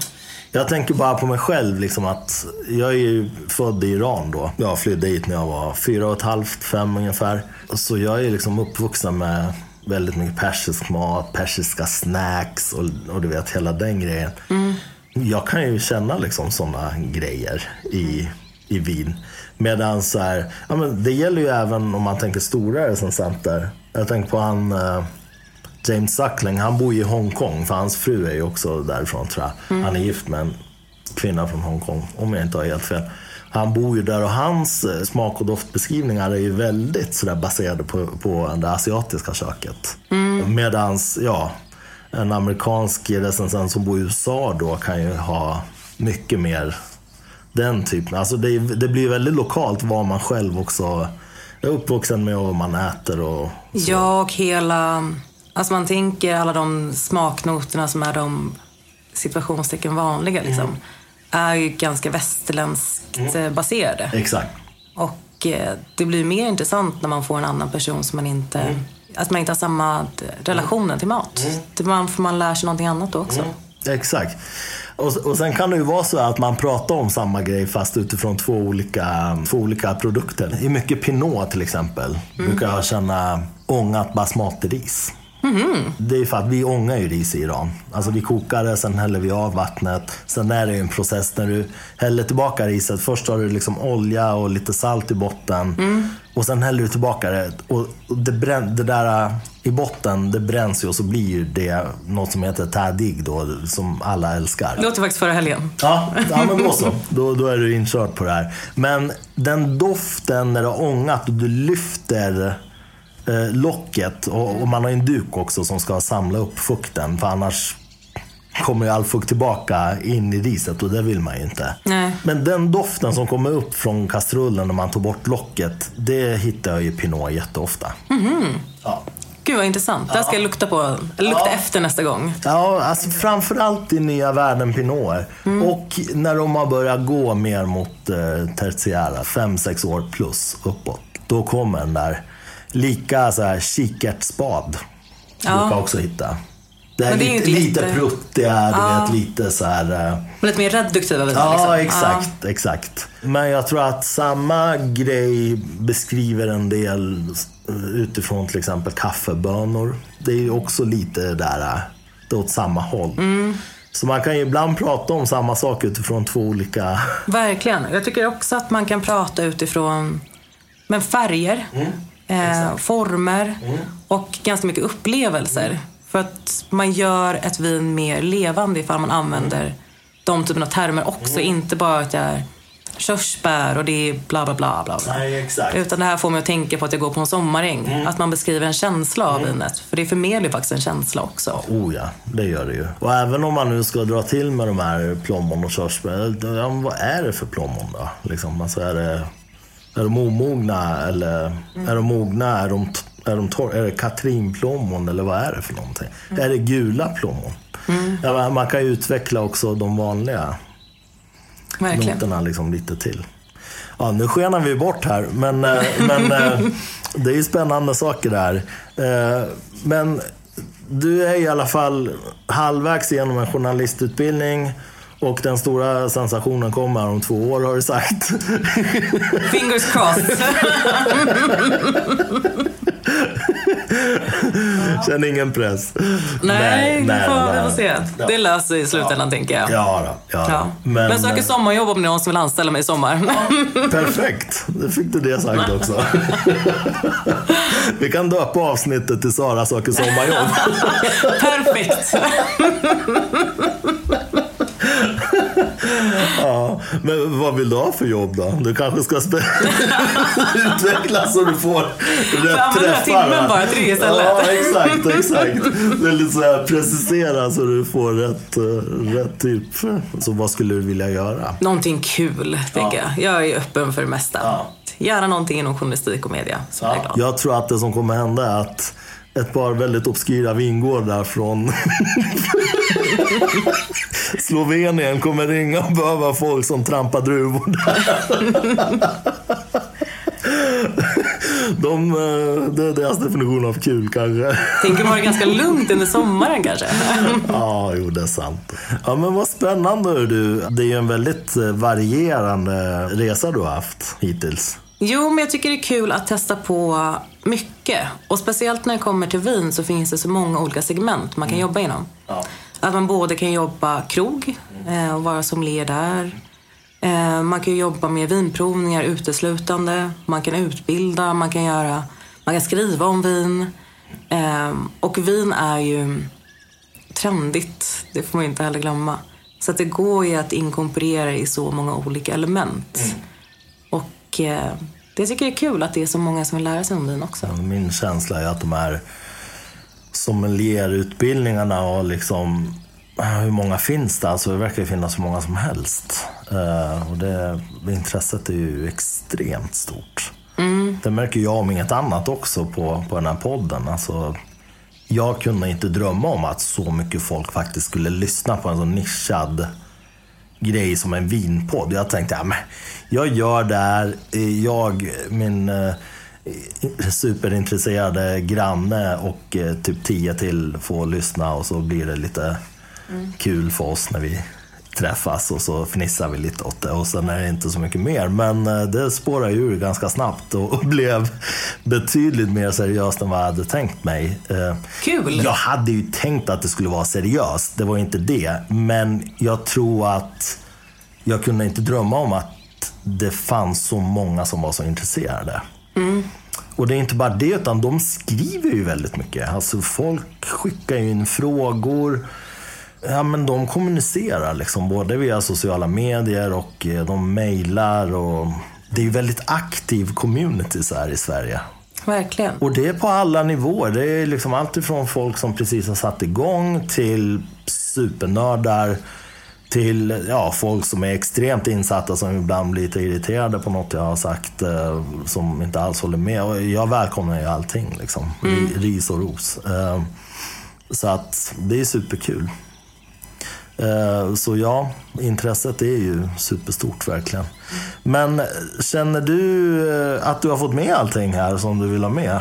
A: Jag tänker bara på mig själv, liksom att jag är ju född i Iran då. Jag flydde hit när jag var fyra och ett halvt, fem ungefär. Så jag är liksom uppvuxen med väldigt mycket persisk mat, persiska snacks och, och du vet hela den grejen. Jag kan ju känna liksom sådana grejer i, i Wien. Medan så här, ja, men det gäller ju även om man tänker stora recensenter. Jag tänker på han eh, James Suckling, han bor ju i Hongkong för hans fru är ju också därifrån tror jag. Han är gift med en kvinna från Hongkong om jag inte har helt fel. Han bor ju där och hans eh, smak och doftbeskrivningar är ju väldigt sådär baserade på, på det asiatiska köket. Mm. Medans, ja, en amerikansk recensent som bor i USA då kan ju ha mycket mer den typen. Alltså det, det blir väldigt lokalt vad man själv också är uppvuxen med och vad man äter och så.
B: Ja, och hela... Alltså man tänker alla de smaknoterna som är de situationstecken vanliga liksom. Är ju ganska västerländskt mm. baserade.
A: Exakt.
B: Och eh, det blir mer intressant när man får en annan person som man inte...
A: Mm.
B: Att man inte har samma relationen till mat. Det man, för man lär sig någonting annat då också.
A: Exakt. Och, och sen kan det ju vara så att man pratar om samma grej fast utifrån två olika, två olika produkter. I mycket Pinot till exempel brukar jag känna ångat basmati-ris. Det är för att vi ångar ju ris i Iran. Alltså vi kokar det, sen häller vi av vattnet. Sen är det ju en process när du häller tillbaka riset. Först har du liksom olja och lite salt i botten. Och sen häller du tillbaka det. Och det, brän, det där äh, i botten, det bränns ju och så blir det något som heter tadig då, som alla älskar.
B: Det låter faktiskt förra helgen.
A: Ja, ja men då så. Då, då är du inkörd på det här. Men den doften när du har ångat och du lyfter locket och, och man har en duk också som ska samla upp fukten för annars kommer ju all fukt tillbaka in i riset och det vill man ju inte.
B: Nej.
A: Men den doften som kommer upp från kastrullen när man tar bort locket, det hittar jag i Pinot jätteofta. Ja.
B: Gud vad intressant. Det ska jag lukta på. Lukta
A: Ja.
B: efter nästa gång.
A: Ja, alltså framförallt i nya världen Pinot. Och när de har börjat gå mer mot eh, tertiära, fem sex år plus uppåt. Då kommer den där lika så här kikärtsspad.
B: Ja.
A: Brukar också hitta. Det är,
B: det är
A: lite, lite pruttiga, du vet lite så här... eh,
B: Men lite mer reduktiva viner.
A: Ja,
B: liksom.
A: exakt, exakt. Men jag tror att samma grej beskriver en del utifrån till exempel kaffebönor. Det är ju också lite där, äh, det åt samma håll. Så man kan ju ibland prata om samma sak utifrån två olika...
B: Ja, verkligen. Jag tycker också att man kan prata utifrån men färger, eh, former och ganska mycket upplevelser. För att man gör ett vin mer levande ifall man använder de typerna av termer också. Inte bara att jag är körsbär och det är bla bla bla. bla, bla.
A: Nej.
B: Utan det här får mig att tänka på att jag går på en sommaräng. Att man beskriver en känsla av vinet. För det förmedlar ju faktiskt en känsla också.
A: Oh ja, det gör det ju. Och även om man nu ska dra till med de här plommon och körsbär. Vad är det för plommon då? Liksom, alltså är, det, är de omogna eller är de mogna? Är de, är de torr? Är det katrinplommon eller vad är det för någonting? Är det gula plommon? Ja, men man kan ju utveckla också de vanliga
B: Verkligen.
A: noterna liksom lite till. Ja, nu skenar vi bort här, men, eh, men eh, det är ju spännande saker där. Eh, Men du är i alla fall halvvägs igenom en journalistutbildning och den stora sensationen kommer om två år har du sagt.
B: Fingers crossed.
A: Känn ingen press.
B: Nej, vi får, vi får se.
A: Ja.
B: Det löser sig i slutändan tänker jag.
A: Ja, då, ja,
B: Ja. Men,
A: Men,
B: söker
A: eh,
B: sommarjobb om någon som vill anställa mig i sommar.
A: Perfekt, då fick du det sagt också. Vi kan döpa avsnittet till Sara söker sommarjobb.
B: Perfekt.
A: Ja, men vad vill du ha för jobb då? Du kanske ska utvecklas så du får rätt träffar.
B: timmen bara till det istället.
A: Ja, exakt, exakt. Det är lite så här precisera så du får rätt, eh, rätt typ. Så vad skulle du vilja göra?
B: Någonting kul, tänker jag. Jag är öppen för det mesta.
A: Ja.
B: Gärna någonting inom journalistik och media, så är jag glad.
A: Jag tror att det som kommer hända är att ett par väldigt obskyra vingårdar från Slovenien kommer ringa och behöva folk som trampar druvor där. De, eh, det är deras definition av kul kanske.
B: Tänker vara ganska lugnt under sommaren kanske.
A: Ja, jo det är sant. Ja men vad spännande du. Det är ju en väldigt eh, varierande resa du har haft hittills.
B: Jo, men jag tycker det är kul att testa på mycket. Och speciellt när det kommer till vin så finns det så många olika segment man kan jobba inom.
A: Ja.
B: Att man både kan jobba krog eh, och vara sommelier där. Eh, man kan jobba med vinprovningar uteslutande. Man kan utbilda, man kan göra, man kan skriva om vin. Eh, och vin är ju trendigt, det får man inte heller glömma. Så att det går ju att inkorporera i så många olika element. Och eh, det tycker jag är kul att det är så många som vill lära sig om vin också.
A: Min känsla är att de här sommelierutbildningarna och liksom hur många finns det? Alltså det verkar finnas så många som helst. Eh, och det, intresset är ju extremt stort. Det märker jag om inget annat också på, på den här podden. Alltså, jag kunde inte drömma om att så mycket folk faktiskt skulle lyssna på en så nischad grej som en vinpodd. Jag tänkte, ja, men jag gör det här. Jag, min eh, superintresserade granne och eh, typ tio till får lyssna och så blir det lite kul för oss när vi träffas och så fnissar vi lite åt det och sen är det inte så mycket mer. Men eh, det spårar ju ur ganska snabbt och, blev betydligt mer seriöst än vad jag hade tänkt mig. Eh,
B: Kul!
A: jag hade ju tänkt att det skulle vara seriöst, det var inte det. Men jag tror att jag kunde inte drömma om att det fanns så många som var så intresserade. Och det är inte bara det, utan de skriver ju väldigt mycket. Alltså folk skickar ju in frågor. Ja, men de kommunicerar liksom, både via sociala medier och eh, de mejlar. Och... Det är ju väldigt aktiv community så här i Sverige.
B: Verkligen.
A: Och det är på alla nivåer. Det är liksom allt ifrån folk som precis har satt igång till supernördar till ja, folk som är extremt insatta som ibland blir lite irriterade på något jag har sagt eh, som inte alls håller med. Och jag välkomnar ju allting. Liksom. Ri- Ris och ros. Eh, så att det är superkul. Eh, så ja, intresset är ju superstort verkligen. Men känner du eh, att du har fått med allting här som du vill ha med?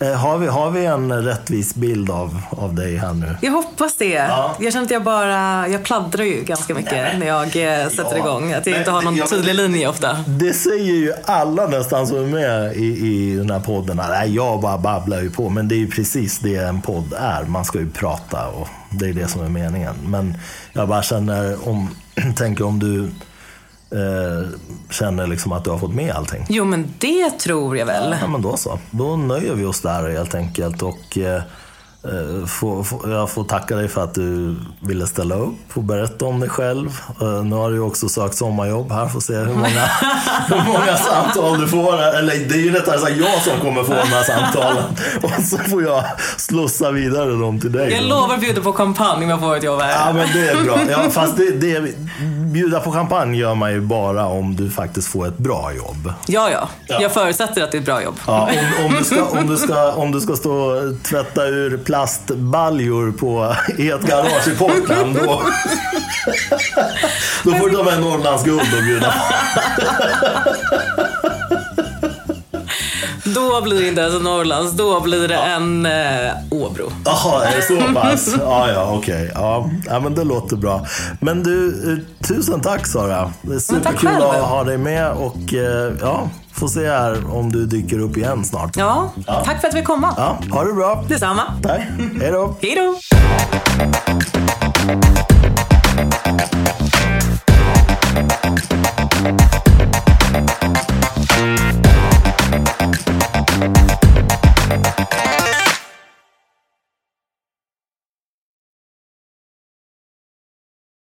A: Eh, Har vi, har vi en rättvis bild av, av dig här nu?
B: Jag hoppas det.
A: Ja.
B: Jag känner att jag bara, jag pladdrar ju ganska mycket när jag eh, sätter
A: Ja.
B: igång. Att jag inte har någon
A: Ja, men-
B: tydlig linje ofta.
A: Det säger ju alla nästan som är med i, i den här podden. Nej, jag bara babblar ju på. Men det är ju precis det en podd är. Man ska ju prata och det är det som är meningen. Men jag bara känner, om, tänker om du eh, känner liksom att du har fått med allting.
B: Jo, men det tror jag väl.
A: Ja, men då så. Då nöjer vi oss där helt enkelt. Och eh, eh, får, får, jag får tacka dig för att du ville ställa upp och berätta om dig själv. Eh, nu har du också sökt sommarjobb här. Får se hur många, hur många samtal du får. Eller det är ju rättare sagt jag som kommer få de här samtalen. Och så får jag slussa vidare dem till dig.
B: Jag lovar att bjuda på champagne om jag får ett jobb
A: Ja
B: här.
A: men det är bra. Ja, fast det, det, bjuda på champagne gör man ju bara om du faktiskt får ett bra jobb.
B: Ja, ja. Jag förutsätter att det är ett bra jobb.
A: Ja, om, om, du ska, om, du ska, om du ska stå och tvätta ur plastbaljor på, i ett garage i Portland, då, då får du ta med Norrlands guld och bjuda.
B: Då blir det inte ens en Norrlands, då blir det en eh, Åbro.
A: Jaha, är det så pass? Ja, ja, okej. Ja, ja, men det låter bra. Men du, eh, tusen tack Sara. Det är superkul att ha dig med och eh, ja, Får se här om du dyker upp igen snart.
B: Ja, ja. tack för att vi fick komma.
A: Ja, ha det bra.
B: Detsamma.
A: Tack. Hej då.
B: Hej då.